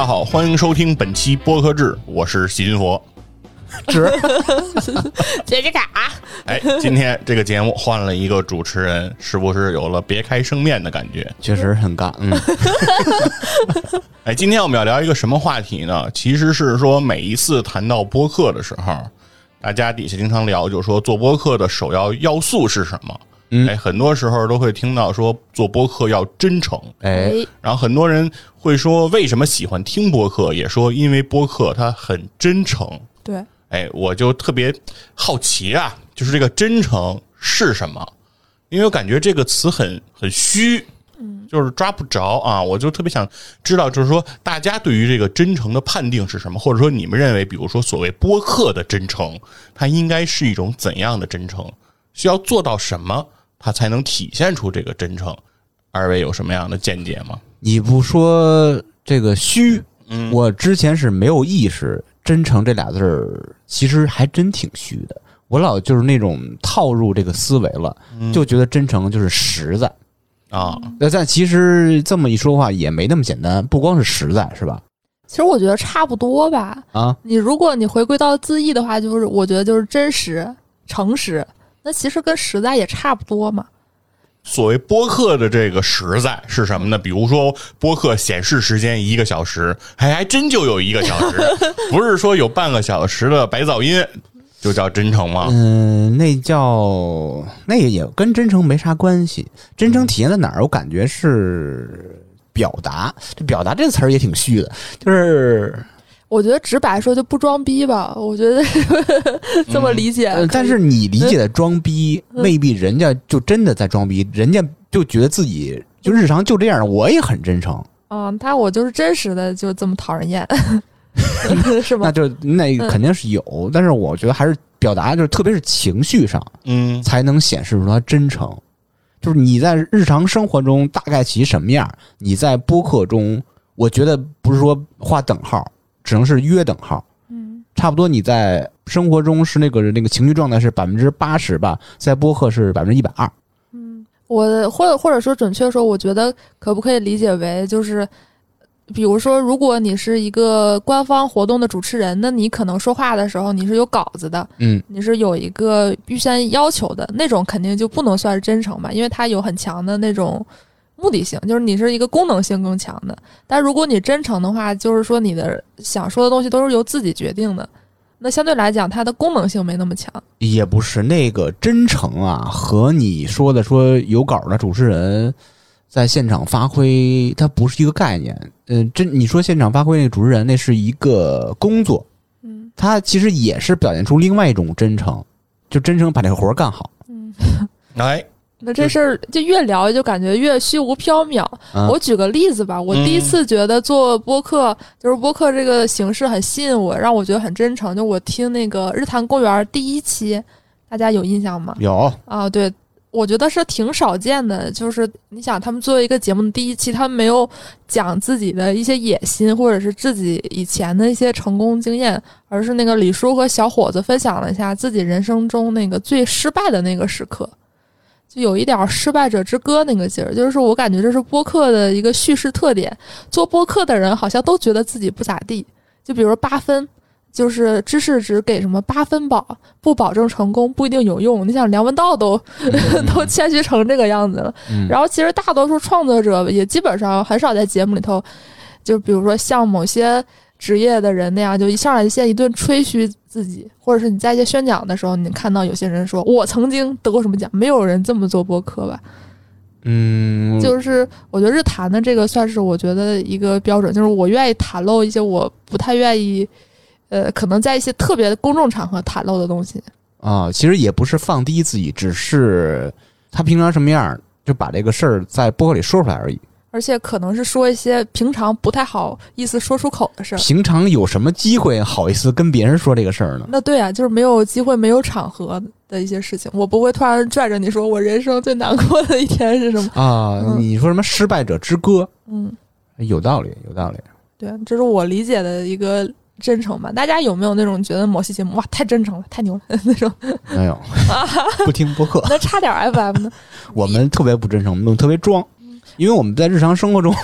大家好，欢迎收听本期播客志，我是细菌佛。值 接着卡，哎，今天这个节目换了一个主持人，是不是有了别开生面的感觉？确实很尬，嗯，哎，今天我们要聊一个什么话题呢？其实是说每一次谈到播客的时候，大家底下经常聊，就是说做播客的首要要素是什么？嗯哎，很多时候都会听到说做播客要真诚，哎，然后很多人会说为什么喜欢听播客，也说因为播客它很真诚。对，哎，我就特别好奇啊，就是这个真诚是什么？因为我感觉这个词很很虚，嗯，就是抓不着啊。我就特别想知道，就是说大家对于这个真诚的判定是什么，或者说你们认为，比如说所谓播客的真诚，它应该是一种怎样的真诚？需要做到什么，它才能体现出这个真诚？二位有什么样的见解吗？你不说这个虚，嗯我之前是没有意识，真诚这俩字儿其实还真挺虚的。我老就是那种套入这个思维了，就觉得真诚就是实在。啊，那但其实这么一说话也没那么简单，不光是实在，是吧？其实我觉得差不多吧。啊，你如果你回归到字义的话，就是我觉得就是真实、诚实。那其实跟实在也差不多嘛。所谓播客的这个实在是什么呢？比如说播客显示时间一个小时，还还真就有一个小时，不是说有半个小时的白噪音就叫真诚吗？嗯，那叫那也跟真诚没啥关系。真诚体现在哪儿？我感觉是表达。这表达这个词儿也挺虚的，就是我觉得直白说就不装逼吧。我觉得 这么理解但是你理解的装逼，嗯未必人家就真的在装逼，人家就觉得自己就日常就这样，我也很真诚，嗯，他我就是真实的，就这么讨人厌，是 吗？那就那肯定是有，但是我觉得还是表达，就是特别是情绪上，嗯才能显示出他真诚。就是你在日常生活中大概其什么样，你在播客中，我觉得不是说画等号，只能是约等号。嗯，差不多你在生活中是那个那个情绪状态是百分之八十吧，在播客是百分之一百二。嗯我或者或者说准确说，我觉得可不可以理解为就是，比如说，如果你是一个官方活动的主持人，那你可能说话的时候你是有稿子的，嗯，你是有一个预先要求的那种，肯定就不能算是真诚嘛，因为它有很强的那种目的性，就是你是一个功能性更强的。但如果你真诚的话，就是说你的想说的东西都是由自己决定的，那相对来讲，它的功能性没那么强。也不是那个真诚啊，和你说的说有稿的主持人在现场发挥，它不是一个概念。嗯、真你说现场发挥那个主持人，那是一个工作，嗯他其实也是表现出另外一种真诚，就真诚把这个活儿干好。嗯，哎，那这事儿就越聊就感觉越虚无缥缈。啊我举个例子吧，我第一次觉得做播客，就是播客这个形式很吸引我，让我觉得很真诚。就我听那个日坛公园第一期，大家有印象吗？有，啊，对，我觉得是挺少见的。就是你想，他们作为一个节目的第一期，他们没有讲自己的一些野心，或者是自己以前的一些成功经验，而是那个李叔和小伙子分享了一下自己人生中那个最失败的那个时刻。就有一点儿失败者之歌那个劲儿，就是我感觉这是播客的一个叙事特点。做播客的人好像都觉得自己不咋地，就比如八分，就是知识只给什么八分饱，不保证成功，不一定有用。你想梁文道都、都谦虚成这个样子了，嗯然后其实大多数创作者也基本上很少在节目里头，就比如说像某些职业的人那样，就一上来就先一顿吹嘘自己，或者是你在一些宣讲的时候，你看到有些人说我曾经得过什么奖，没有人这么做播客吧？嗯，就是我觉得日坛的这个算是我觉得一个标准，就是我愿意袒露一些我不太愿意，呃，可能在一些特别的公众场合袒露的东西。啊，其实也不是放低自己，只是他平常什么样，就把这个事儿在播客里说出来而已。而且可能是说一些平常不太好意思说出口的事儿。平常有什么机会好意思跟别人说这个事儿呢？那对啊，就是没有机会、没有场合的一些事情，我不会突然拽着你说我人生最难过的一天是什么。啊，嗯你说什么失败者之歌？嗯，有道理，有道理。对，这是我理解的一个真诚吧。大家有没有那种觉得某些节目哇太真诚了、太牛了 那种？没有，不听播客，那差点 FM 呢？我们特别不真诚，我们特别装，因为我们在日常生活中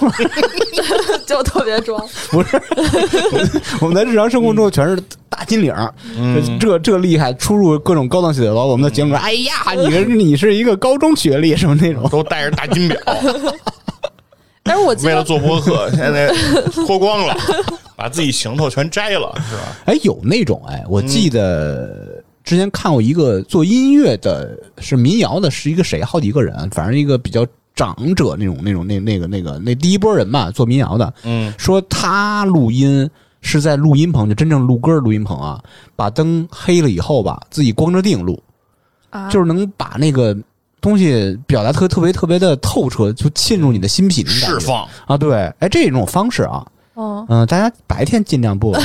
就特别装。不是，我们在日常生活中全是大金领儿，嗯这这厉害，出入各种高档写字楼。我们的节目说，哎呀，你是你是一个高中学历什么那种。都带着大金表，但是我记得为了做播客，现在脱光了，把自己行头全摘了，是吧？哎，有那种哎，我记得之前看过一个做音乐的，是民谣的，是一个谁？好几个人，反正一个比较长者那种那种那那个那个那第一波人吧，做民谣的，嗯，说他录音是在录音棚，就真正录歌的录音棚啊，把灯黑了以后吧，自己光着腚录，啊，就是能把那个东西表达特特别特别的透彻，就沁入你的心脾释放。啊，对，哎，这种方式啊，嗯，嗯、大家白天尽量不。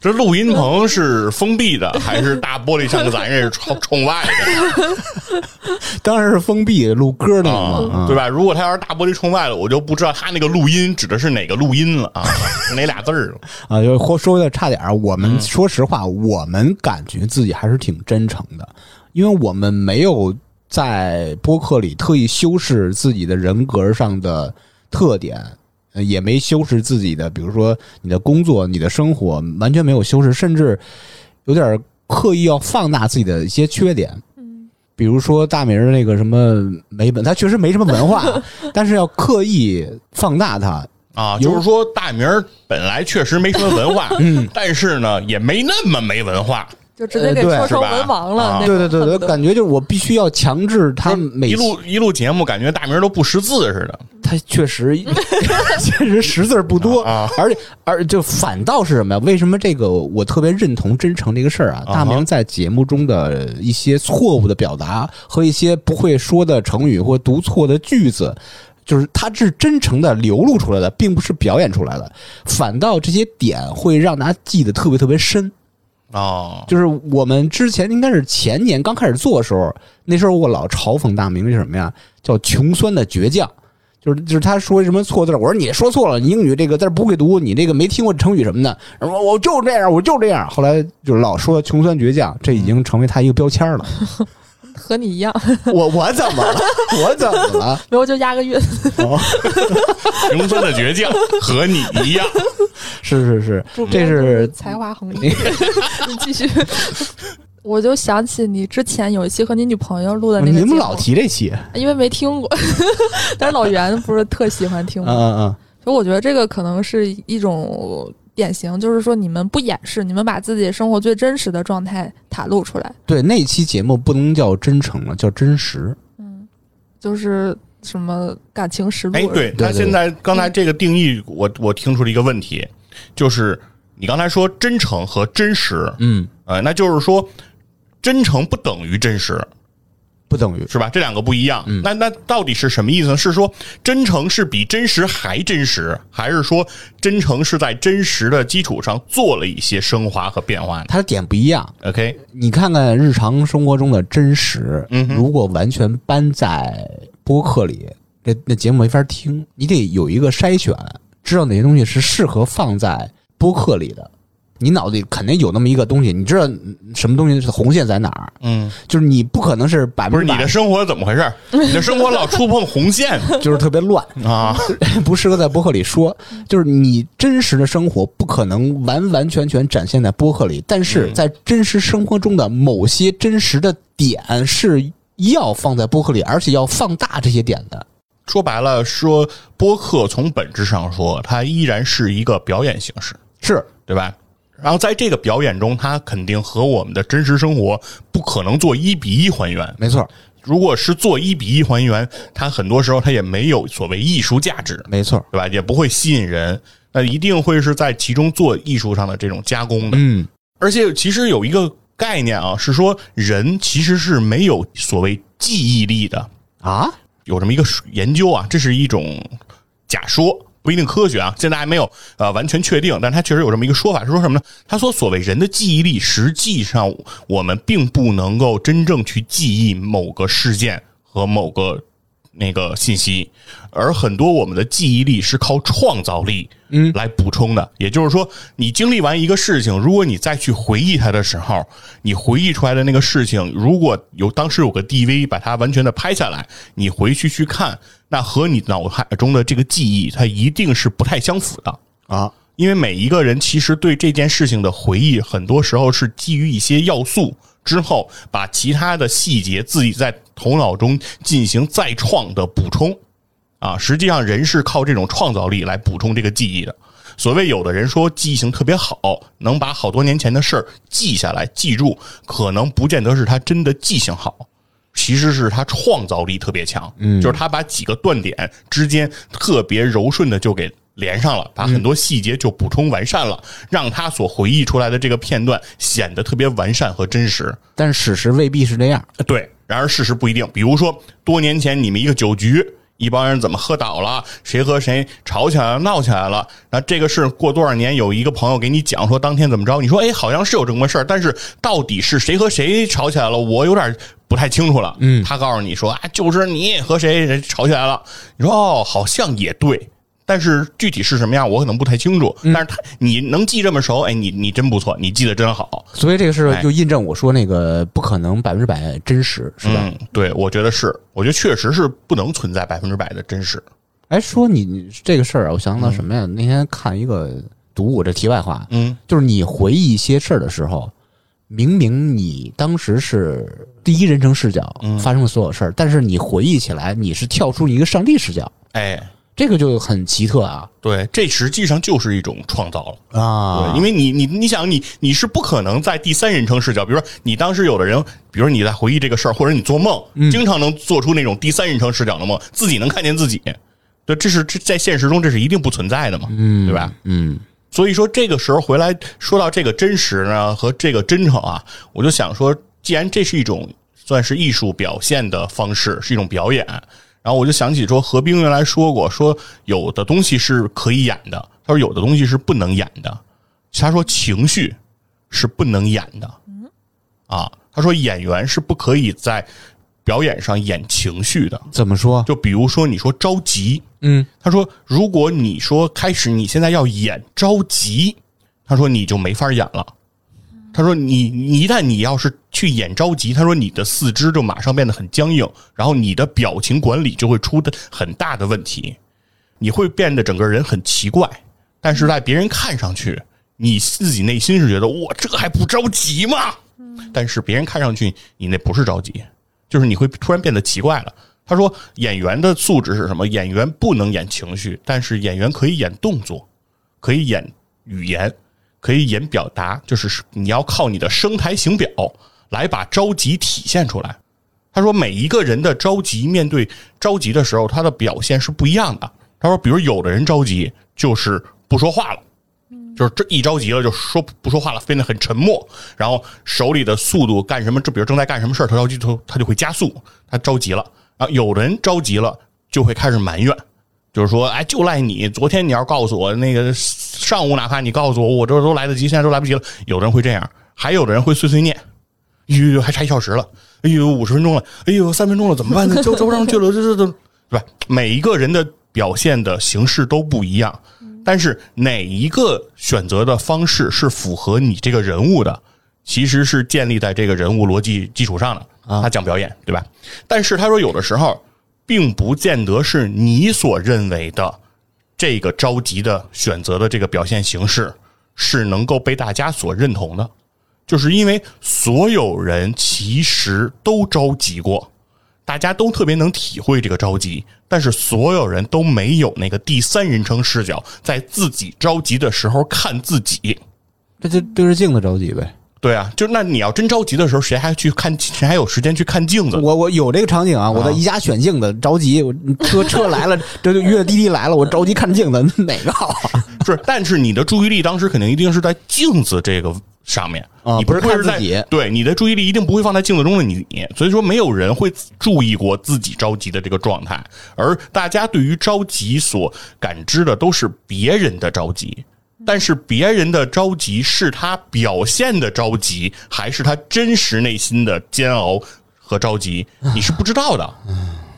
这录音棚是封闭的，还是大玻璃像咱这是冲冲外的 当然是封闭录歌那种啊嘛，？对吧？如果他要是大玻璃冲外了，我就不知道他那个录音指的是哪个录音了啊，哪俩字儿。啊，就说说的差点儿，我们说实话，我们感觉自己还是挺真诚的，因为我们没有在播客里特意修饰自己的人格上的特点，呃也没修饰自己的，比如说你的工作、你的生活，完全没有修饰，甚至有点刻意要放大自己的一些缺点。比如说大明儿那个什么没本，他确实没什么文化，但是要刻意放大他，啊，就是说大明儿本来确实没什么文化，嗯，但是呢也没那么没文化，就直接给说成文盲了。对对对对，感觉就是我必须要强制他每一录一录节目，感觉大明儿都不识字似的他确实 确实识字儿不多，啊而且而就反倒是什么呀？为什么这个我特别认同真诚这个事儿啊？大明在节目中的一些错误的表达和一些不会说的成语或读错的句子。就是他是真诚的流露出来的，并不是表演出来的，反倒这些点会让大家记得特别特别深。哦，就是我们之前应该是前年刚开始做的时候，那时候我老嘲讽大明是什么呀？叫穷酸的倔强。就是就是他说什么错字，我说你说错了，你英语这个字不会读，你这个没听过成语什么的。然后我就这样，我就这样。后来就是老说穷酸倔强，这已经成为他一个标签了。和你一样，我我怎么了？我怎么了？没有就押个韵。哦，穷酸的倔强和你一样，是是是这是才华横溢。你继续。我就想起你之前有一期和你女朋友录的那个你们老提这期，因为没听过，但是老袁不是特喜欢听嗯吗？嗯嗯，所以我觉得这个可能是一种典型，就是说你们不掩饰，你们把自己生活最真实的状态袒露出来，对，那期节目不能叫真诚了，叫真实。嗯就是什么感情实录。哎，对他现在刚才这个定义，我我听出了一个问题，就是你刚才说真诚和真实，嗯，呃，那就是说真诚不等于真实，不等于是吧？这两个不一样。嗯那那到底是什么意思呢？是说真诚是比真实还真实，还是说真诚是在真实的基础上做了一些升华和变化呢它的点不一样。？OK，你看看日常生活中的真实，嗯哼如果完全搬在播客里，这那节目没法听。你得有一个筛选，知道哪些东西是适合放在播客里的。你脑子里肯定有那么一个东西，你知道嗯什么东西是红线在哪儿？嗯，就是你不可能是百不分之百，是你的生活怎么回事？你的生活老触碰红线 就是特别乱，啊！不适合在播客里说。就是你真实的生活不可能完完全全展现在播客里，但是在真实生活中的某些真实的点是要放在播客里，而且要放大这些点的。说白了，说播客从本质上说，它依然是一个表演形式，是对吧？然后在这个表演中，它肯定和我们的真实生活不可能做一比一还原。没错，如果是做一比一还原，它很多时候它也没有所谓艺术价值，没错。对吧？也不会吸引人。那一定会是在其中做艺术上的这种加工的。嗯，而且其实有一个概念啊，是说人其实是没有所谓记忆力的，啊，有这么一个研究啊，这是一种假说。不一定科学啊，现在还没有呃完全确定，但他确实有这么一个说法，是说什么呢？他说，所谓人的记忆力，实际上我们并不能够真正去记忆某个事件和某个那个信息，而很多我们的记忆力是靠创造力嗯来补充的。也就是说，你经历完一个事情，如果你再去回忆它的时候，你回忆出来的那个事情，如果有当时有个 DV 把它完全的拍下来，你回去去看，那和你脑海中的这个记忆，它一定是不太相符的。啊，因为每一个人其实对这件事情的回忆，很多时候是基于一些要素之后，把其他的细节自己在头脑中进行再创的补充。啊，实际上人是靠这种创造力来补充这个记忆的。所谓有的人说记忆性特别好，能把好多年前的事儿记下来、记住，可能不见得是他真的记性好，其实是他创造力特别强。嗯，就是他把几个断点之间特别柔顺的就给连上了，把很多细节就补充完善了，让他所回忆出来的这个片段显得特别完善和真实。但是史实未必是这样。呃对，然而事实不一定。比如说，多年前你们一个酒局，一帮人怎么喝倒了，谁和谁吵起来了、闹起来了，那这个事过多少年，有一个朋友给你讲说当天怎么着，你说哎，好像是有这么事儿，但是到底是谁和谁吵起来了，我有点不太清楚了。嗯，他告诉你说啊，就是你和谁谁吵起来了，你说哦，好像也对。但是具体是什么样，我可能不太清楚。但是他你能记这么熟，哎，你你真不错，你记得真好。所以这个事儿就印证我说那个不可能百分之百真实，是吧？嗯，对，我觉得是，我觉得确实是不能存在百分之百的真实。哎，说你你这个事儿啊，我想到什么呀？那天看一个读物，这题外话，嗯，就是你回忆一些事儿的时候，明明你当时是第一人称视角嗯发生的所有事儿，但是你回忆起来，你是跳出一个上帝视角，哎，这个就很奇特啊对，这实际上就是一种创造了。啊对，因为你你你想你你是不可能在第三人称视角，比如说你当时有的人，比如说你在回忆这个事儿，或者你做梦，经常能做出那种第三人称视角的梦，自己能看见自己。对，这是这在现实中这是一定不存在的嘛，嗯，对吧？嗯所以说这个时候回来说到这个真实呢和这个真诚啊，我就想说，既然这是一种算是艺术表现的方式，是一种表演，然后我就想起说何冰原来说过，说有的东西是可以演的，他说有的东西是不能演的，他说情绪是不能演的，啊，他说演员是不可以在表演上演情绪的，怎么说？就比如说你说着急，嗯。他说：“如果你说开始你现在要演着急，他说你就没法演了。他说你你一旦你要是去演着急，他说你的四肢就马上变得很僵硬，然后你的表情管理就会出的很大的问题，你会变得整个人很奇怪。但是在别人看上去，你自己内心是觉得我这还不着急吗？但是别人看上去你那不是着急，就是你会突然变得奇怪了。他说，演员的素质是什么？演员不能演情绪，但是演员可以演动作，可以演语言，可以演表达，就是你要靠你的声台形表来把着急体现出来。他说，每一个人的着急，面对着急的时候，他的表现是不一样的。他说，比如有的人着急就是不说话了。就是这一着急了，就说不说话了，变得很沉默，然后手里的速度干什么？这比如正在干什么事儿，他着急，他他就会加速，他着急了。啊，有人着急了，就会开始埋怨，就是说，哎，就赖你，昨天你要告诉我那个上午，哪怕你告诉我，我这都来得及，现在都来不及了。有的人会这样，还有的人会碎碎念，哎呦，还差一小时了，哎呦，五十分钟了，哎呦，三分钟了，怎么办呢？交交不上去了，这这这，对吧？每一个人的表现的形式都不一样，但是哪一个选择的方式是符合你这个人物的，其实是建立在这个人物逻辑基础上的。他讲表演，对吧？但是他说有的时候，并不见得是你所认为的这个着急的选择的这个表现形式是能够被大家所认同的，就是因为所有人其实都着急过，大家都特别能体会这个着急，但是所有人都没有那个第三人称视角，在自己着急的时候看自己。这就对着镜子着急呗。对啊，就那你要真着急的时候，谁还去看？谁还有时间去看镜子？我我有这个场景啊，我在宜家选镜子，着急，我车 车来了，这就约滴滴来了，我着急看镜子，哪个好啊？是，但是你的注意力当时肯定一定是在镜子这个上面，你啊不是看自己对，你的注意力一定不会放在镜子中的你，所以说没有人会注意过自己着急的这个状态，而大家对于着急所感知的都是别人的着急。但是别人的着急是他表现的着急，还是他真实内心的煎熬和着急，你是不知道的。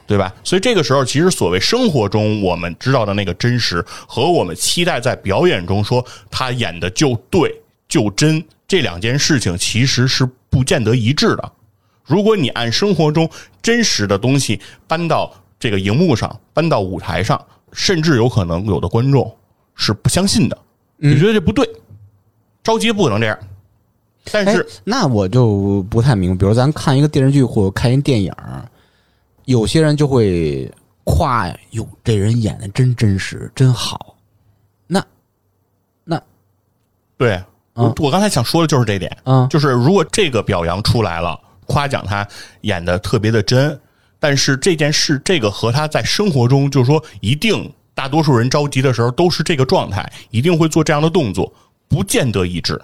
对吧？所以这个时候，其实所谓生活中我们知道的那个真实，和我们期待在表演中说他演的就对就真，这两件事情其实是不见得一致的。如果你按生活中真实的东西搬到这个荧幕上，搬到舞台上，甚至有可能有的观众是不相信的，你觉得这不对，着急不可能这样。但哎是，那我就不太明白。比如咱看一个电视剧或者看一电影，有些人就会夸哟，这人演的真真实，真好。那那对我我刚才想说的就是这点，嗯就是如果这个表扬出来了，夸奖他演的特别的真，但是这件事这个和他在生活中就是说一定大多数人着急的时候都是这个状态，一定会做这样的动作，不见得一致。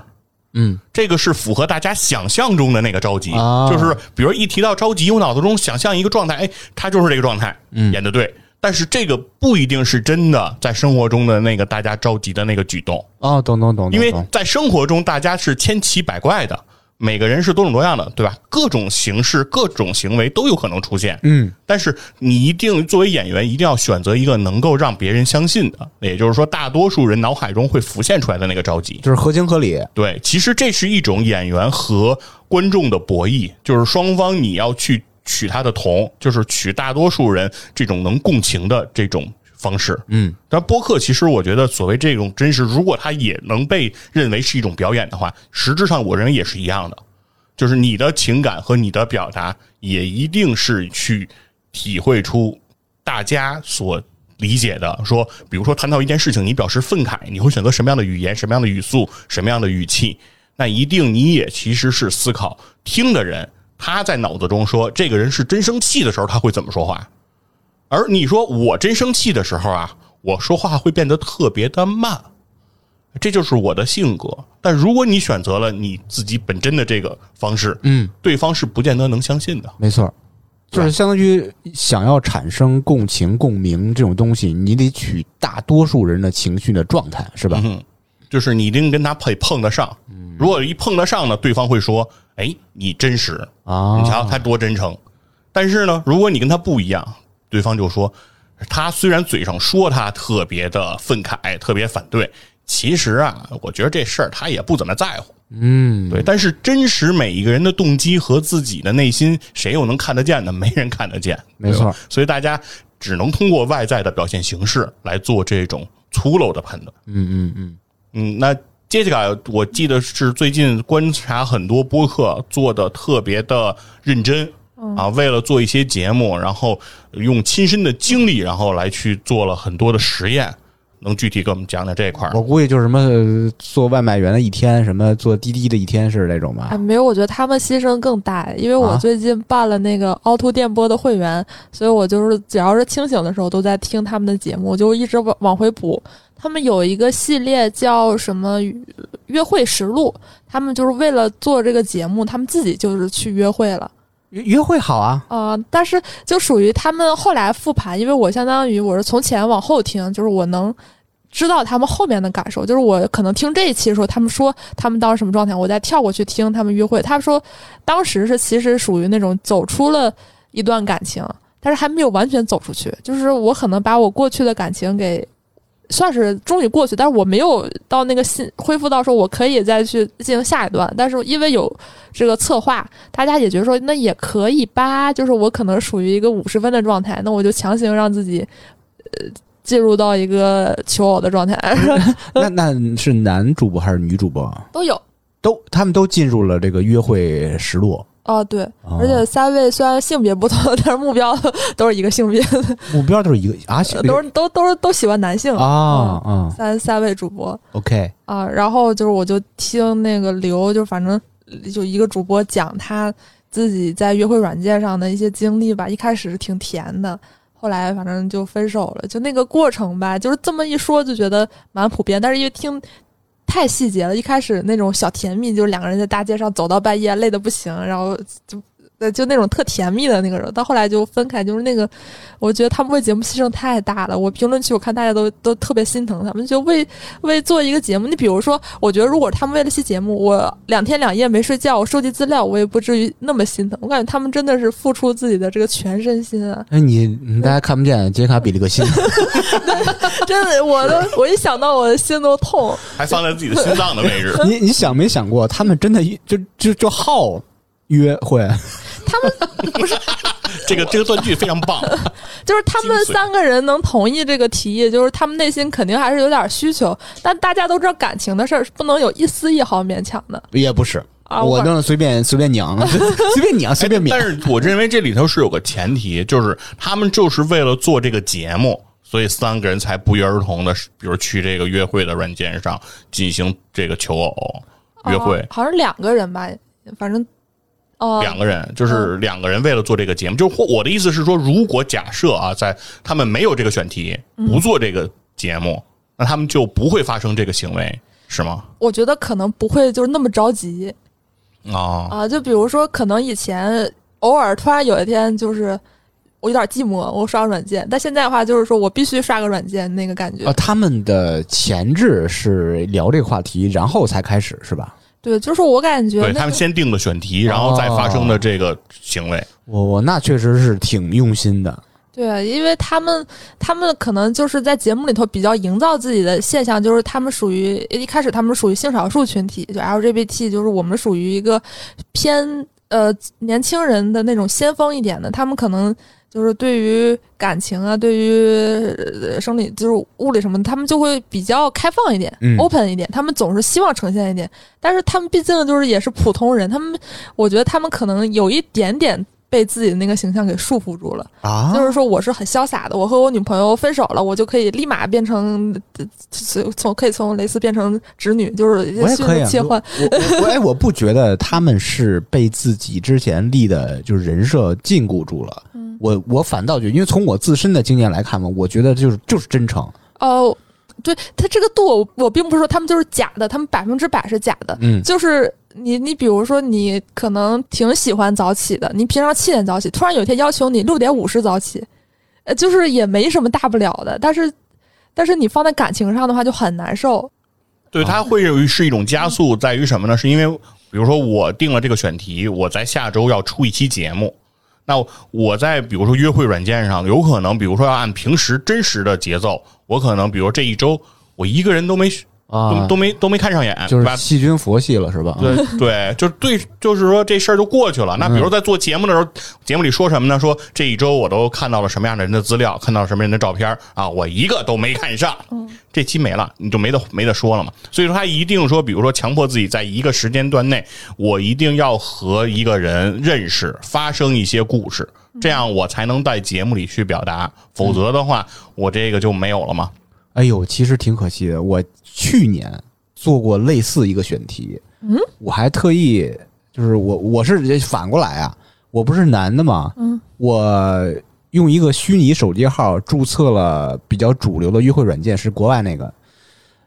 嗯，这个是符合大家想象中的那个着急，啊就是比如一提到着急，我脑子中想象一个状态，哎，他就是这个状态，嗯演的对。但是这个不一定是真的，在生活中的那个大家着急的那个举动。哦，懂懂懂，懂因为在生活中，大家是千奇百怪的，每个人是多种多样的，对吧？各种形式、各种行为都有可能出现。嗯，但是你一定作为演员，一定要选择一个能够让别人相信的，也就是说，大多数人脑海中会浮现出来的那个着急。就是合情合理。对，其实这是一种演员和观众的博弈，就是双方你要去取他的同，就是取大多数人这种能共情的这种方式。嗯，但播客其实我觉得，所谓这种真实，如果它也能被认为是一种表演的话，实质上我认为也是一样的，就是你的情感和你的表达也一定是去体会出大家所理解的。说，比如说谈到一件事情，你表示愤慨，你会选择什么样的语言、什么样的语速、什么样的语气？那一定你也其实是思考听的人他在脑子中说这个人是真生气的时候他会怎么说话，而你说我真生气的时候啊，我说话会变得特别的慢，这就是我的性格。但如果你选择了你自己本真的这个方式，嗯，对方是不见得能相信的。没错，就是相当于想要产生共情、共鸣这种东西，你得取大多数人的情绪的状态，是吧？嗯，就是你一定跟他配碰得上。如果一碰得上呢，对方会说：“哎，你真实，啊，你瞧他多真诚。”但是呢，如果你跟他不一样，对方就说：“他虽然嘴上说他特别的愤慨，特别反对，其实啊，我觉得这事儿他也不怎么在乎。”嗯，对，但是真实每一个人的动机和自己的内心，谁又能看得见呢？没人看得见，没错。所以大家只能通过外在的表现形式来做这种粗陋的判断。嗯嗯嗯，嗯，那杰西卡，我记得是最近观察很多播客做的特别的认真啊，为了做一些节目，然后用亲身的经历，然后来去做了很多的实验。能具体给我们讲讲这一块儿我估计就是什么呃做外卖员的一天，什么做滴滴的一天是这种吧哎，？没有，我觉得他们牺牲更大，因为我啊最近办了那个凹凸电波的会员，所以我就是只要是清醒的时候都在听他们的节目，我就一直往往回补。他们有一个系列叫什么“约会实录”，他们就是为了做这个节目，他们自己就是去约会了。约约会好啊，呃，但是就属于他们后来复盘，因为我相当于我是从前往后听，就是我能知道他们后面的感受，就是我可能听这一期的时候，他们说他们当时什么状态，我再跳过去听他们约会，他们说当时是其实属于那种走出了一段感情，但是还没有完全走出去，就是我可能把我过去的感情给。算是终于过去，但是我没有到那个心恢复到说我可以再去进行下一段，但是因为有这个策划，大家也觉得说那也可以吧，就是我可能属于一个五十分的状态，那我就强行让自己呃进入到一个求偶的状态，那 那是男主播还是女主播？都有。都他们都进入了这个约会实录，哦，对，哦而且三位虽然性别不同，但是目标都是一个性别，目标都是一个啊，都是都都是都喜欢男性啊嗯啊三三位主播，OK，啊，然后就是我就听那个刘，就反正就一个主播讲他自己在约会软件上的一些经历吧，一开始是挺甜的。后来反正就分手了，就那个过程吧，就是这么一说就觉得蛮普遍，但是因为听太细节了，一开始那种小甜蜜，就是两个人在大街上走到半夜累得不行，然后就呃，就那种特甜蜜的那个人，到后来就分开，就是那个，我觉得他们为节目牺牲太大了。我评论区我看大家都都特别心疼他们，就为为做一个节目。你比如说，我觉得如果他们为了期节目，我两天两夜没睡觉，我收集资料，我也不至于那么心疼。我感觉他们真的是付出自己的这个全身心啊！哎，你你大家看不见，杰卡比了个心，真的，我都我一想到我的心都痛。还放在自己的心脏的位置。你你想没想过，他们真的就就就好约会？他们 不是这个这个断句非常棒，就是他们三个人能同意这个提议，就是他们内心肯定还是有点需求。但大家都知道，感情的事儿是不能有一丝一毫勉强的也不是，啊。我我能随便 随便娘，随便娘随便但。是我认为这里头是有个前提，就是他们就是为了做这个节目，所以三个人才不约而同的，比如去这个约会的软件上进行这个求偶约会哦。好像两个人吧，反正哦，两个人就是两个人为了做这个节目，就是我的意思是说，如果假设啊，在他们没有这个选题，不做这个节目，那他们就不会发生这个行为，是吗？我觉得可能不会就是那么着急啊，啊。就比如说，可能以前偶尔突然有一天就是。我有点寂寞，我刷个软件，但现在的话就是说我必须刷个软件，那个感觉。啊，他们的前置是聊这个话题，然后才开始是吧？对，就是我感觉、那个、对他们先定的选题，然后再发生的这个行为。我我那确实是挺用心的。对，因为他们他们可能就是在节目里头比较营造自己的现象，就是他们属于一开始他们属于性少数群体，就 LGBT，就是我们属于一个偏呃年轻人的那种先锋一点的，他们可能就是对于感情啊，对于呃生理就是物理什么的，他们就会比较开放一点、嗯 o p e n 一点，他们总是希望呈现一点，但是他们毕竟就是也是普通人，他们我觉得他们可能有一点点。被自己的那个形象给束缚住了，啊就是说我是很潇洒的，我和我女朋友分手了，我就可以立马变成呃从从可以从蕾丝变成直女，就是迅我也可以切换。我我我哎，我不觉得他们是被自己之前立的就是人设禁锢住了。嗯我我反倒觉得，因为从我自身的经验来看嘛，我觉得就是就是真诚。哦，对他这个度，我并不是说他们就是假的，他们百分之百是假的。嗯，就是你，你比如说，你可能挺喜欢早起的，你平常七点早起，突然有一天要求你六点五十早起，呃，就是也没什么大不了的。但是，但是你放在感情上的话就很难受。对，它会有是一种加速，在于什么呢？是因为比如说我定了这个选题，我在下周要出一期节目，那我在比如说约会软件上，有可能比如说要按平时真实的节奏，我可能比如这一周我一个人都没啊都都没都没看上眼，就是吧？细菌佛系了是吧？对 对，就是对，就是说这事儿就过去了。那比如在做节目的时候，节目里说什么呢？说这一周我都看到了什么样的人的资料，看到了什么人的照片啊，我一个都没看上。这期没了，你就没得没得说了嘛。所以说他一定说，比如说强迫自己在一个时间段内，我一定要和一个人认识，发生一些故事，这样我才能在节目里去表达。否则的话，我这个就没有了嘛。哎呦，其实挺可惜的。我去年做过类似一个选题，嗯，我还特意就是我我是反过来啊，我不是男的嘛，嗯，我用一个虚拟手机号注册了比较主流的约会软件，是国外那个，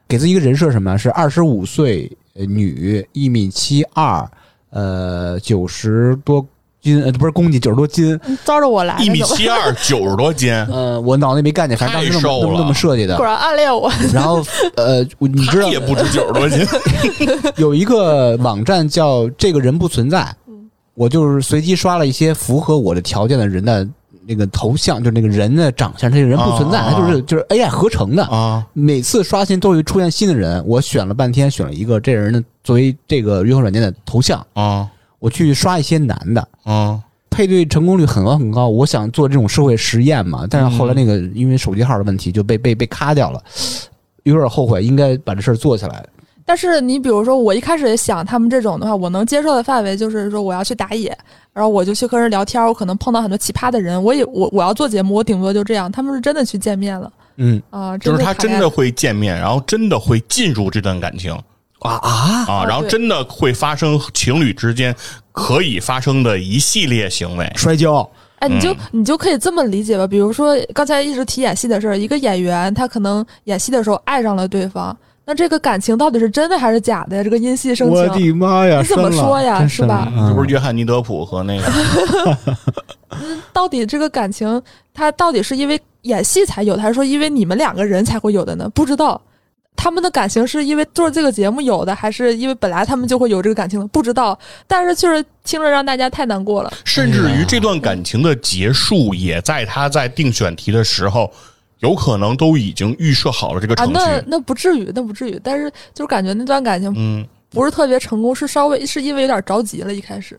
给自己一个人设什么呀？是二十五岁呃女，一米七二，呃，九十多斤，呃，不是公斤，九十多斤。招着我来，一米七二，九十多斤，呃，我脑袋没概念，反正当时那太瘦了么那么那么设计的果。然暗恋我。然后呃，你知道也不止九十多斤。有一个网站叫“这个人不存在”，我就是随机刷了一些符合我的条件的人的那个头像，就是那个人的长相，这个人不存在，啊他就是就是 AI 合成的。啊每次刷新都会出现新的人，我选了半天，选了一个这人的作为这个约会软件的头像，啊我去刷一些男的。啊！配对成功率很高很高，我想做这种社会实验嘛，但是后来那个因为手机号的问题就被被被卡掉了，有点后悔，应该把这事儿做起来。但是你比如说，我一开始也想他们这种的话，我能接受的范围就是说我要去打野，然后我就去和人聊天，我可能碰到很多奇葩的人，我也我我要做节目，我顶多就这样。他们是真的去见面了嗯啊、就是他真的会见面，然后真的会进入这段感情啊啊！啊，然后真的会发生情侣之间可以发生的一系列行为。摔跤，哎，你就嗯你就可以这么理解吧。比如说刚才一直提演戏的事儿，一个演员他可能演戏的时候爱上了对方，那这个感情到底是真的还是假的呀？这个因戏生情我，的妈呀！你怎么说呀是吧这不是约翰尼德普和那个到底这个感情，他到底是因为演戏才有的，还是说因为你们两个人才会有的呢？不知道。他们的感情是因为做这个节目有的，还是因为本来他们就会有这个感情的？不知道。但是就是听着让大家太难过了。甚至于这段感情的结束，也在他在定选题的时候，有可能都已经预设好了这个啊程，序。那那不至于，那不至于。但是就是感觉那段感情嗯，不是特别成功，是稍微是因为有点着急了，一开始。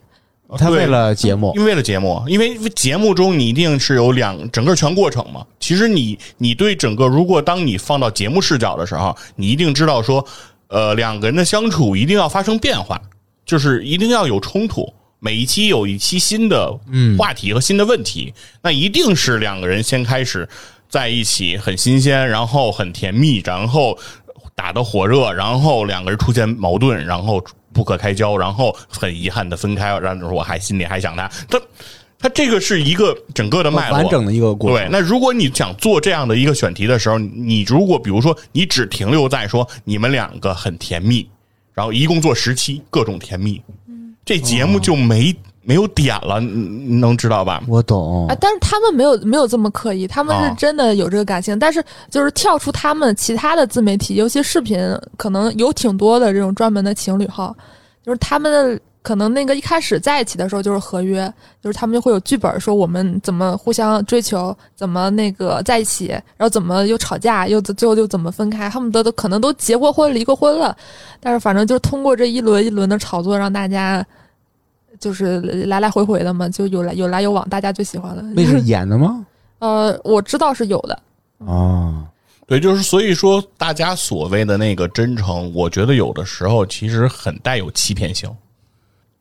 对他为了节目，因为为了节目，因为节目中你一定是有两整个全过程嘛。其实你你对整个，如果当你放到节目视角的时候，你一定知道说，呃，两个人的相处一定要发生变化，就是一定要有冲突。每一期有一期新的话题和新的问题，那一定是两个人先开始在一起很新鲜，然后很甜蜜，然后打得火热，然后两个人出现矛盾，然后不可开交，然后很遗憾的分开，然后我还心里还想他，他他这个是一个整个的脉络，完整的一个过对，程。那如果你想做这样的一个选题的时候，你如果比如说你只停留在说你们两个很甜蜜，然后一共做十期各种甜蜜，这节目就没、没有点了，你你能知道吧？我懂啊，，但是他们没有没有这么刻意，他们啊是真的有这个感情，但是就是跳出他们其他的自媒体，尤其视频，可能有挺多的这种专门的情侣号，就是他们可能那个一开始在一起的时候就是合约，就是他们就会有剧本说我们怎么互相追求，怎么那个在一起，然后怎么又吵架，又最后又怎么分开，恨不得都可能都结过婚离过婚了，但是反正就是通过这一轮一轮的炒作，让大家。就是来来回回的嘛，就有来有来有往，大家最喜欢了。那是 演的吗？呃，我知道是有的，哦，对，就是所以说，大家所谓的那个真诚，我觉得有的时候其实很带有欺骗性。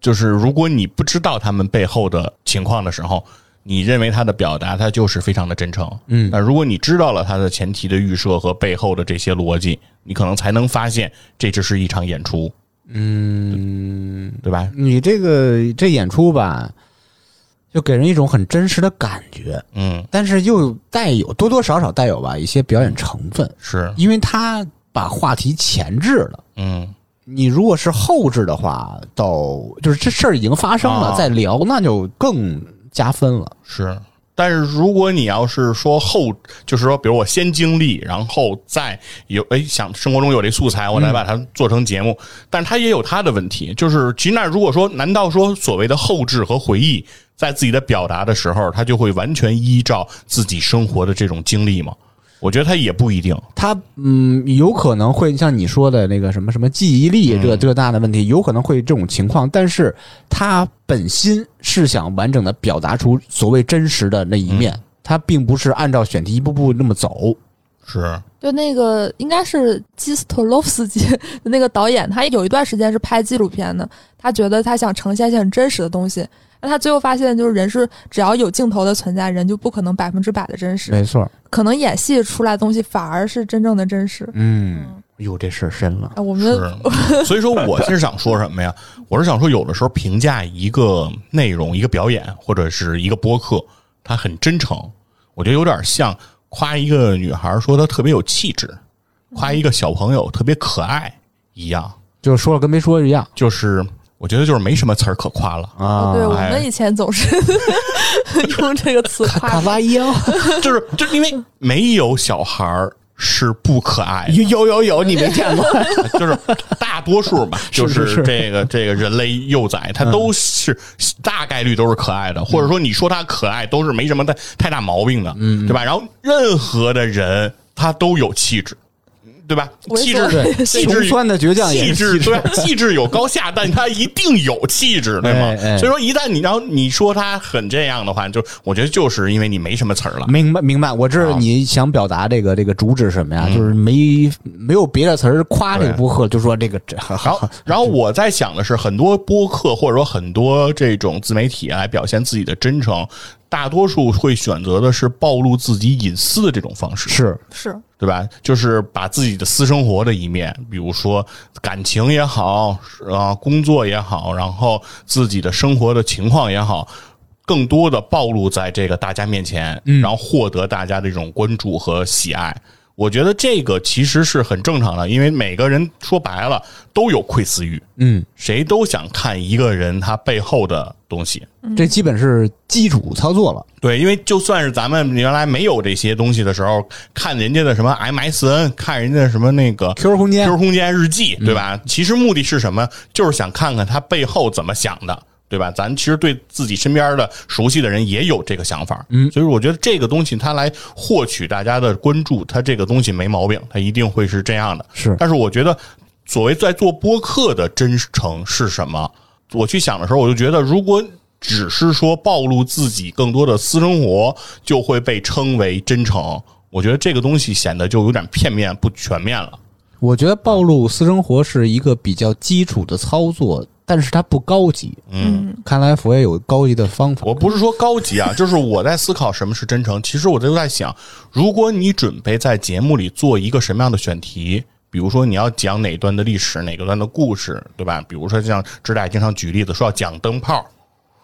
就是如果你不知道他们背后的情况的时候，你认为他的表达他就是非常的真诚。嗯那如果你知道了他的前提的预设和背后的这些逻辑，你可能才能发现这只是一场演出，嗯，对吧？你这个这演出吧，就给人一种很真实的感觉，嗯，但是又带有多多少少带有吧一些表演成分，是，因为他把话题前置了。嗯，你如果是后置的话，到就是这事儿已经发生了，啊再聊那就更加分了。是。但是如果你要是说后，就是说，比如我先经历，然后再有哎想生活中有这素材，我来把它做成节目，但是它也有它的问题，就是其实那如果说，难道说所谓的后置和回忆，在自己的表达的时候，他就会完全依照自己生活的这种经历吗？我觉得他也不一定。他嗯，有可能会像你说的那个什么什么记忆力这这那的问题，有可能会这种情况，但是他本心是想完整的表达出所谓真实的那一面，他并不是按照选题一步步那么走。是，就那个应该是基斯特洛夫斯基那个导演，他有一段时间是拍纪录片的，他觉得他想呈现一些很真实的东西，那他最后发现就是人是只要有镜头的存在，人就不可能百分之百的真实，没错，可能演戏出来的东西反而是真正的真实。嗯，哟，这事儿深了。啊，我们，所以说我是想说什么呀？我是想说，有的时候评价一个内容、一个表演或者是一个播客，它很真诚，我觉得有点像夸一个女孩说她特别有气质，夸一个小朋友特别可爱一样。就是说了跟没说一样就是我觉得就是没什么词儿可夸了，啊。对我哎们以前总是 用这个词卡哇伊哦，就是就是因为没有小孩儿是不可爱的，有有有有，你没见过？就是大多数吧，就是这个这个人类幼崽，他都是大概率都是可爱的，或者说你说他可爱都是没什么太太大毛病的，嗯，对吧？然后任何的人他都有气质，对吧？气质对 气质穷酸的倔强也气质质对，气质有高下，但他一定有气质，对吗哎哎？所以说，一旦你然后你说他很这样的话，就我觉得就是因为你没什么词儿了。明白明白，我知道啊你想表达这个这个主旨什么呀？嗯就是没没有别的词儿夸这个播客，就说这个这然后，然后我在想的是，很多播客或者说很多这种自媒体来表现自己的真诚，大多数会选择的是暴露自己隐私的这种方式，是是对吧？就是把自己的私生活的一面，比如说感情也好，啊，工作也好，然后自己的生活的情况也好。更多的暴露在这个大家面前，然后获得大家的这种关注和喜爱。我觉得这个其实是很正常的，因为每个人说白了都有窥私欲，嗯，谁都想看一个人他背后的东西。这基本是基础操作了。对，因为就算是咱们原来没有这些东西的时候，看人家的什么 MSN，看人家什么那个 QQ 空间 QQ 空间日记，对吧？其实目的是什么？就是想看看他背后怎么想的，对吧？咱其实对自己身边的熟悉的人也有这个想法，嗯，所以我觉得这个东西它来获取大家的关注，它这个东西没毛病，它一定会是这样的。是但是我觉得，所谓在做播客的真诚是什么？我去想的时候，我就觉得，如果只是说暴露自己更多的私生活，就会被称为真诚。我觉得这个东西显得就有点片面、不全面了。我觉得暴露私生活是一个比较基础的操作，但是它不高级。嗯，看来佛爷有高级的方法。我不是说高级啊，就是我在思考什么是真诚。其实我就在想，如果你准备在节目里做一个什么样的选题，比如说你要讲哪段的历史，哪个段的故事，对吧？比如说像知大经常举例子说要讲灯泡，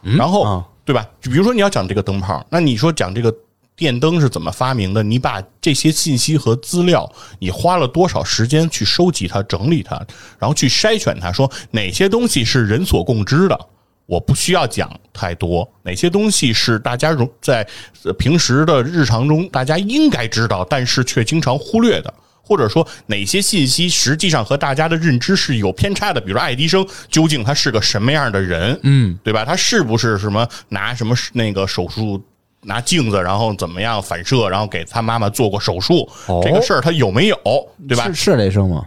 然后、啊对吧？比如说你要讲这个灯泡，那你说讲这个电灯是怎么发明的？你把这些信息和资料，你花了多少时间去收集它、整理它，然后去筛选它，说哪些东西是人所共知的。我不需要讲太多，哪些东西是大家容在呃平时的日常中大家应该知道，但是却经常忽略的，或者说哪些信息实际上和大家的认知是有偏差的。比如说爱迪生究竟他是个什么样的人，嗯，对吧？他是不是什么拿什么那个手术？拿镜子，然后怎么样反射，然后给他妈妈做过手术，哦这个事儿他有没有，对吧是？是雷声吗？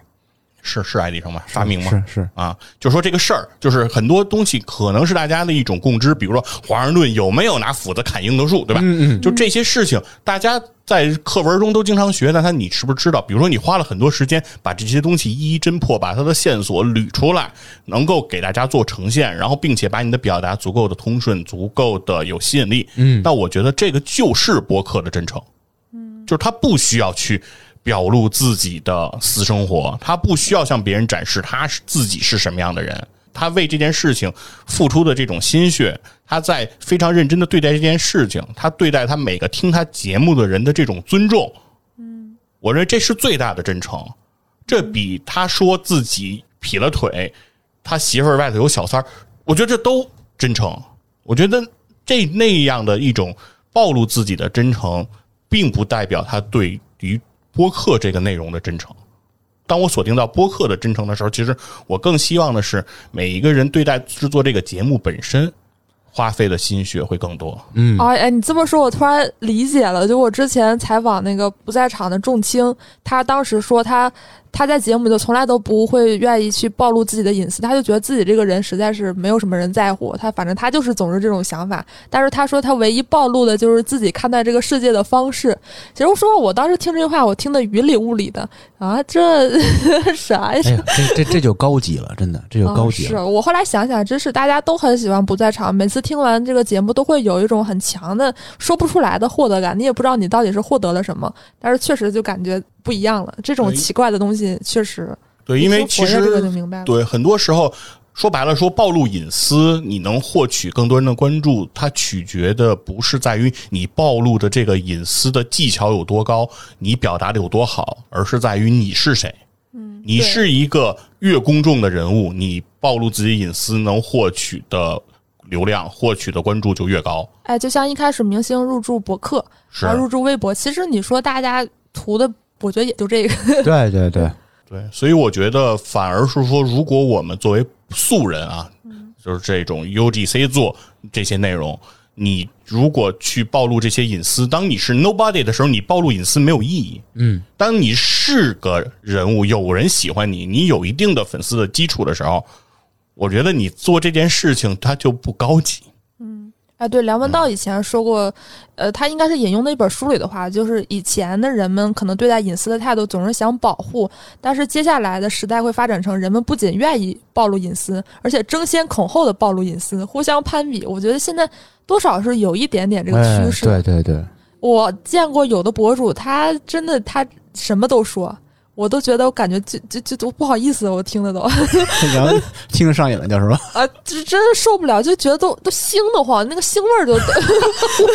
是是爱迪生吗？发明吗？是是啊，就说这个事儿，就是很多东西可能是大家的一种共知，比如说华盛顿有没有拿斧子砍樱桃树，对吧？嗯嗯就这些事情，大家在课文中都经常学，但他你是不是知道？比如说你花了很多时间把这些东西一一侦破，把它的线索捋出来，能够给大家做呈现，然后并且把你的表达足够的通顺，足够的有吸引力。嗯那我觉得这个就是播客的真诚。嗯就是他不需要去表露自己的私生活，他不需要向别人展示他是自己是什么样的人。他为这件事情付出的这种心血，他在非常认真的对待这件事情，他对待他每个听他节目的人的这种尊重，嗯，我认为这是最大的真诚。这比他说自己劈了腿，他媳妇儿外头有小三儿，我觉得这都真诚。我觉得这那样的一种暴露自己的真诚，并不代表他对于播客这个内容的真诚。当我锁定到播客的真诚的时候，其实我更希望的是每一个人对待制作这个节目本身花费的心血会更多。嗯哎哎，你这么说，我突然理解了。就我之前采访那个不在场的仲青，他当时说他他在节目里头从来都不会愿意去暴露自己的隐私，他就觉得自己这个人实在是没有什么人在乎他，反正他就是总是这种想法。但是他说他唯一暴露的就是自己看待这个世界的方式。其实说我当时听这句话，我听得云里雾里的啊，这 啥呀？哎呀，这这这就高级了，真的，这就高级啊、是了。我后来想想，真是大家都很喜欢不在场，每次听完这个节目都会有一种很强的说不出来的获得感，你也不知道你到底是获得了什么，但是确实就感觉不一样了。这种奇怪的东西确实，对，因为其实明白了。对很多时候说白了，说暴露隐私，你能获取更多人的关注，它取决的不是在于你暴露的这个隐私的技巧有多高，你表达的有多好，而是在于你是谁。嗯，你是一个越公众的人物，你暴露自己隐私能获取的流量、获取的关注就越高。哎，就像一开始明星入驻博客，是然后入驻微博，其实你说大家图的，我觉得也就这个。对对对，对，所以我觉得反而是说，如果我们作为素人啊，就是这种 UGC 做这些内容，你如果去暴露这些隐私，当你是 nobody 的时候，你暴露隐私没有意义。嗯，当你是个人物，有人喜欢你，你有一定的粉丝的基础的时候，我觉得你做这件事情它就不高级。哎，对，梁文道以前说过，呃，他应该是引用的一本书里的话，就是以前的人们可能对待隐私的态度总是想保护，但是接下来的时代会发展成人们不仅愿意暴露隐私，而且争先恐后的暴露隐私，互相攀比。我觉得现在多少是有一点点这个哎趋势。对对对，我见过有的博主，他真的他什么都说。我都觉得我感觉就就就都不好意思，我听得都 然后听着上瘾了，就是吧？啊，这真是受不了，就觉得都都腥的慌，那个腥味儿就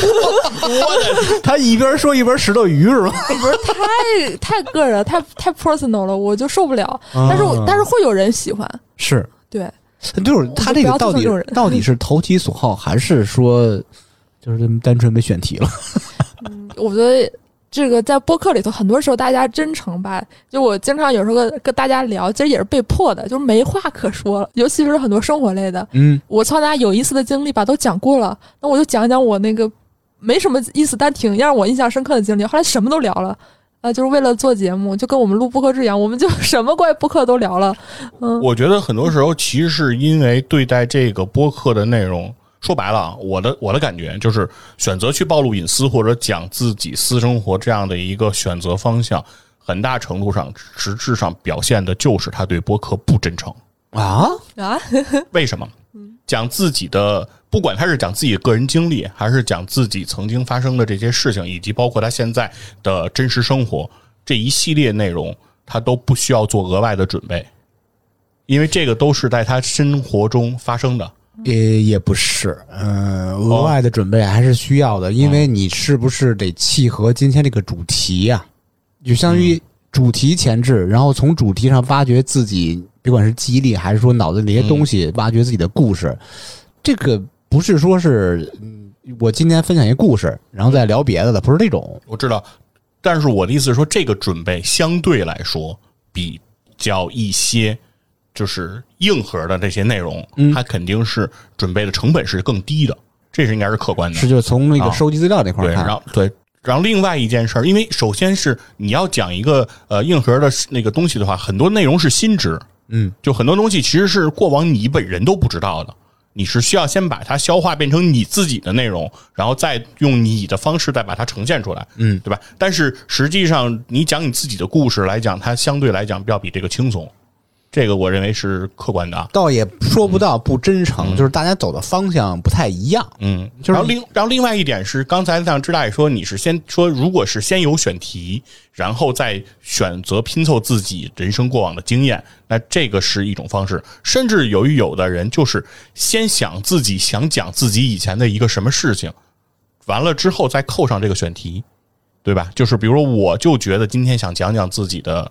他一边说一边石头鱼是吧？不是太太个人，太太 personal 了，我就受不了。但是但是会有人喜欢，是，对，就是他这个到底到底是投其所好，还是说就是单纯被选题了？嗯我觉得这个在播客里头，很多时候大家真诚吧，就我经常有时候跟跟大家聊，其实也是被迫的，就是没话可说了，尤其是很多生活类的，嗯，我从大家有意思的经历吧都讲过了，那我就讲讲我那个没什么意思，但挺让我印象深刻的经历。后来什么都聊了，呃，就是为了做节目，就跟我们录播客制一样，我们就什么关于播客都聊了。嗯，我觉得很多时候其实是因为对待这个播客的内容，说白了啊，我的我的感觉就是选择去暴露隐私或者讲自己私生活这样的一个选择方向，很大程度上实质上表现的就是他对播客不真诚。啊，啊，为什么？讲自己的，不管他是讲自己的个人经历，还是讲自己曾经发生的这些事情，以及包括他现在的真实生活这一系列内容，他都不需要做额外的准备，因为这个都是在他生活中发生的。也也不是，嗯、额外的准备还是需要的，因为你是不是得契合今天这个主题呀、就相当于主题前置，然后从主题上挖掘自己，别管是记忆力还是说脑子里那些东西，挖掘自己的故事。这个不是说是，嗯，我今天分享一个故事，然后再聊别的的，不是这种。我知道，但是我的意思是说，这个准备相对来说比较一些就是硬核的这些内容，它肯定是准备的成本是更低的，这是应该是客观的。是就从那个啊。收集资料那块对，儿看，然后对，然后另外一件事儿，因为首先是你要讲一个呃硬核的那个东西的话，很多内容是新知，嗯，就很多东西其实是过往你本人都不知道的。你是需要先把它消化变成你自己的内容，然后再用你的方式再把它呈现出来，嗯，对吧？但是实际上，你讲你自己的故事来讲，它相对来讲要比这个轻松，这个我认为是客观的啊。倒也说不到不真诚，就是大家走的方向不太一样。嗯，就是然后另然后另外一点是，刚才像知大爷说，你是先说，如果是先有选题，然后再选择拼凑自己人生过往的经验，那这个是一种方式。甚至由于有的人就是先想自己想讲自己以前的一个什么事情，完了之后再扣上这个选题，对吧？就是比如说，我就觉得今天想讲讲自己的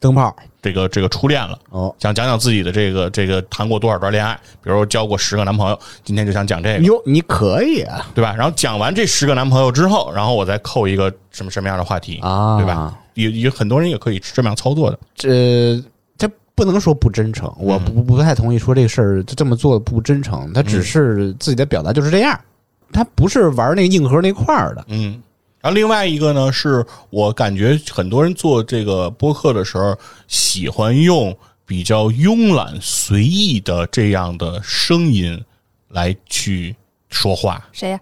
灯泡这个这个初恋了。哦，想讲讲自己的这个这个谈过多少段恋爱，比如交过十个男朋友，今天就想讲这个。哟，你可以啊对吧？然后讲完这十个男朋友之后，然后我再扣一个什么什么样的话题，啊，对吧？？有有很多人也可以这么样操作的。这这不能说不真诚，我不不太同意说这个事儿就这么做不真诚，他只是自己的表达就是这样，他不是玩那个硬核那块儿的。嗯，然后另外一个呢，是我感觉很多人做这个播客的时候，喜欢用比较慵懒随意的这样的声音来去说话。谁呀？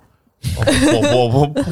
我我我不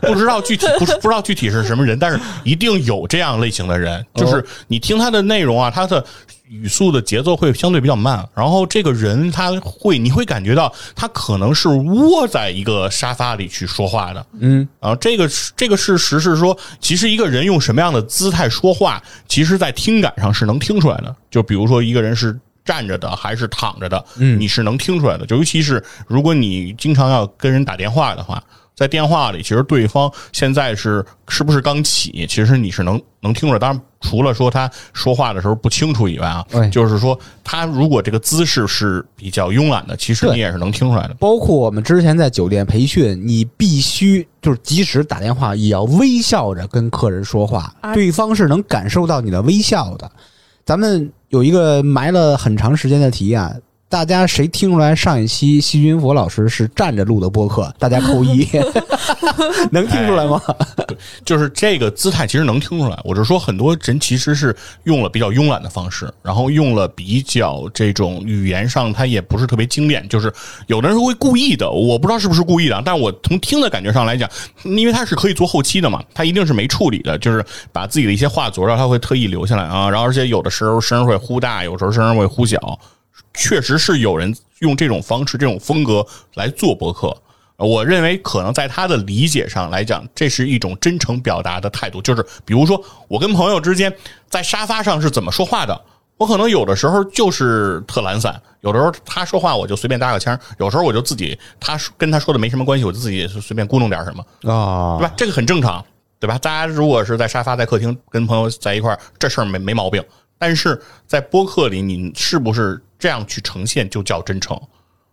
不知道具体不是不知道具体是什么人，但是一定有这样类型的人，就是你听他的内容啊，他的语速的节奏会相对比较慢，然后这个人他会你会感觉到他可能是窝在一个沙发里去说话的，嗯，然后这个这个事实是说，其实一个人用什么样的姿态说话，其实在听感上是能听出来的。就比如说一个人是站着的还是躺着的，嗯，你是能听出来的。就尤其是如果你经常要跟人打电话的话，在电话里，其实对方现在是是不是刚起，其实你是能能听出来。当然，除了说他说话的时候不清楚以外啊对，就是说他如果这个姿势是比较慵懒的，其实你也是能听出来的。包括我们之前在酒店培训，你必须就是即使打电话也要微笑着跟客人说话，啊对方是能感受到你的微笑的。咱们有一个埋了很长时间的题啊，大家谁听出来上一期细菌佛老师是站着录的播客？大家扣一，能听出来吗？就是这个姿态其实能听出来。我是说，很多人其实是用了比较慵懒的方式，然后用了比较这种语言上他也不是特别精炼，就是有的人会故意的，我不知道是不是故意的，但我从听的感觉上来讲，因为他是可以做后期的嘛，他一定是没处理的，就是把自己的一些话佐料他会特意留下来啊，然后而且有的时候声会忽大，有时候声会忽小，确实是有人用这种方式、这种风格来做博客。我认为可能在他的理解上来讲，这是一种真诚表达的态度。就是比如说，我跟朋友之间在沙发上是怎么说话的，我可能有的时候就是特懒散，有的时候他说话我就随便搭个腔，有时候我就自己他说跟他说的没什么关系，我就自己随便咕弄点什么，啊对吧？这个很正常，对吧？大家如果是在沙发、在客厅跟朋友在一块儿，这事儿没没毛病。但是在播客里，你是不是这样去呈现就叫真诚，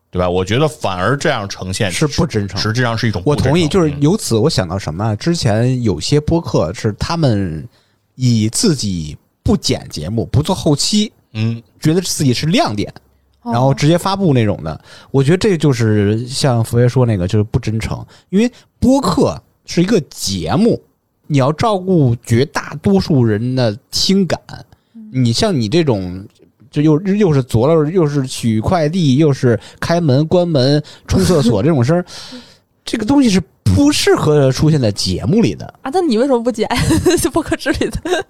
对吧？我觉得反而这样呈现是不真诚实际上是一种不我同意，就是嗯由此我想到什么啊？之前有些播客是他们以自己不剪节目、不做后期，嗯，觉得自己是亮点，哦然后直接发布那种的。我觉得这就是像佛爷说那个，就是不真诚。因为播客是一个节目，你要照顾绝大多数人的听感。你像你这种。这又又是左了，又是取快递，又是开门、关门、冲厕所 这种声儿，这个东西是不适合出现在节目里的。啊，那你为什么不剪？就不可知里的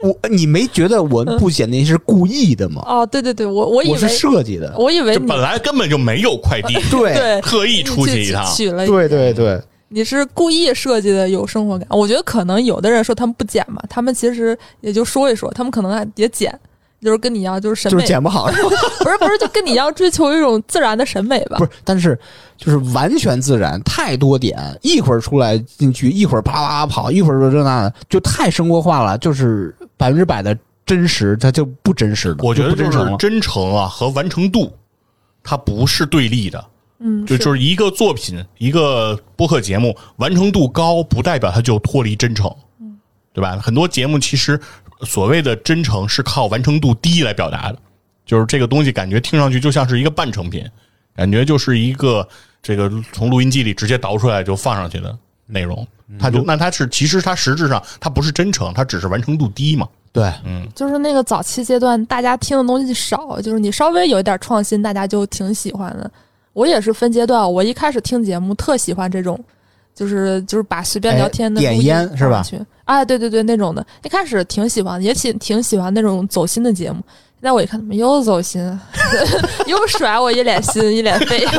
我你没觉得我不剪那是故意的吗？哦，对对对，我我以我是设计的。我以为你本来根本就没有快递，对对特意出去一趟，取了，对对对，你是故意设计的有生活感。我觉得可能有的人说他们不剪嘛，他们其实也就说一说，他们可能也剪，就是跟你一样，就是审美，就是剪不好，是吧？不是不是，就跟你一样追求一种自然的审美吧不。是，但是就是完全自然，太多点，一会儿出来进去，一会儿啪啪跑，一会儿说这那的，就太生活化了，就是百分之百的真实，它就不真实了，我觉得就。是真诚啊和完成度，它不是对立的。嗯，就就是一个作品，一个播客节目完成度高，不代表它就脱离真诚，对吧？很多节目其实所谓的真诚是靠完成度低来表达的，就是这个东西感觉听上去就像是一个半成品，感觉就是一个这个从录音机里直接导出来就放上去的内容，它就那它是其实它实质上它不是真诚，它只是完成度低嘛。对，嗯就是那个早期阶段，大家听的东西少，就是你稍微有一点创新，大家就挺喜欢的。我也是分阶段，我一开始听节目特喜欢这种，就是就是把随便聊天的哎点烟是吧放上去？哎，对对对，那种的，一开始挺喜欢，也挺挺喜欢那种走心的节目。现在我一看，怎么又走心，又甩我一脸心一脸肺。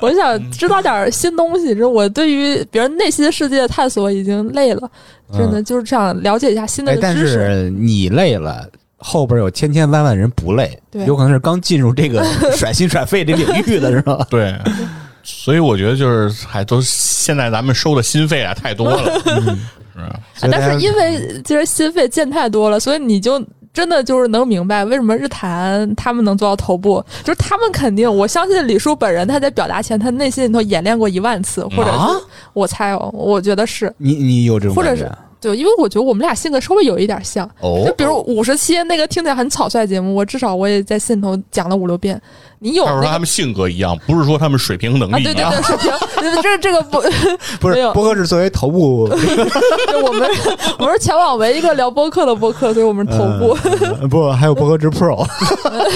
我就想知道点新东西，就是我对于别人内心世界的探索已经累了，真的就是这样了解一下新的哎，但知识。是你累了。后边有千千万万人不累，有可能是刚进入这个 甩心甩肺这领域的是吧？对，所以我觉得就是还都现在咱们收的心费啊太多了，是吧？啊但是因为其实心肺见太多了，所以你就真的就是能明白为什么日坛他们能做到头部，就是他们肯定，我相信李叔本人他在表达前，他内心里头演练过一万次，或者我猜哦，我觉得是你你有这种或者是感觉？对，因为我觉得我们俩性格稍微有一点像，哦就比如五十期那个听起来很草率节目，我至少我也在心里头讲了五六遍，你有那个他说他们性格一样，不是说他们水平能啊，力一样。对对对，水平，这这个不，不是没有播客是作为头部 就我们我们是全网唯一一个聊播客的播客，所以我们是头部。呃不，还有播客之 Pro，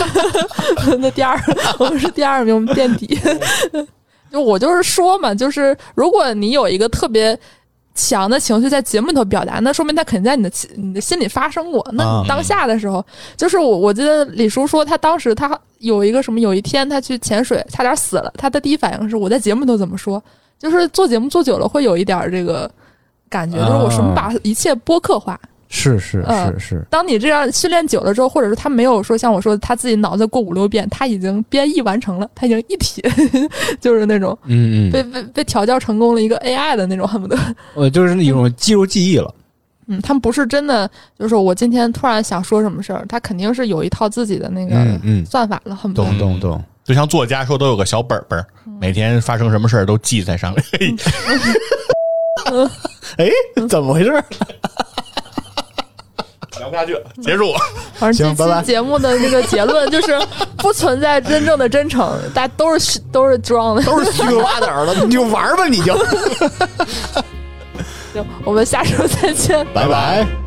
那第二，我们是第二名，我们垫底。就我就是说嘛，就是如果你有一个特别强的情绪在节目里头表达，那说明他肯定在你的心你的心里发生过。那当下的时候，就是我我记得李叔说，他当时他有一个什么，有一天他去潜水，差点死了，他的第一反应是我在节目里头怎么说？就是做节目做久了会有一点儿这个感觉，就是我什么把一切播客化。是是嗯是是，当你这样训练久了之后，或者是他没有说像我说他自己脑子过五六遍，他已经编译完成了，他已经一体，就是那种嗯嗯，被被被调教成功了一个 AI 的那种，恨不得。我就是那种肌肉记忆了。嗯，他们不是真的，就是我今天突然想说什么事儿，他肯定是有一套自己的那个嗯嗯，算法了，恨不得。懂懂懂。就像作家说，都有个小本本儿，每天发生什么事儿都记在上面。哎，怎么回事？聊不下去了，结束。反正行拜拜这期节目的这个结论就是不存在真正的真诚，大家都是都是装的。都是虚头巴脑的，你就玩吧，你就。行，我们下周再见。拜拜。